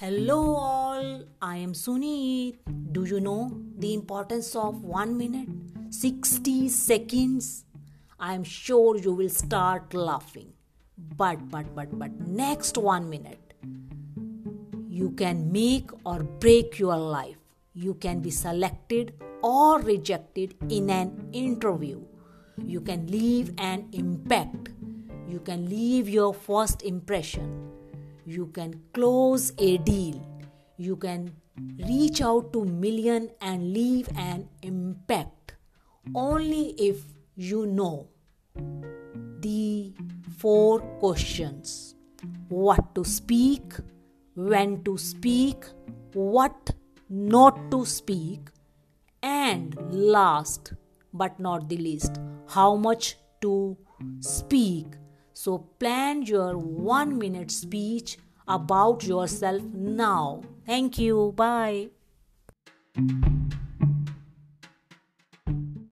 Hello, all. I am Suneet. Do you know the importance of one minute? 60 seconds? I am sure you will start laughing. But, but, but, but, next one minute, you can make or break your life. You can be selected or rejected in an interview. You can leave an impact. You can leave your first impression you can close a deal. You can reach out to million and leave an impact. Only if you know the four questions. What to speak when to speak what not to speak and last but not the least how much to speak. So plan your one minute speech about yourself now. Thank you. Bye.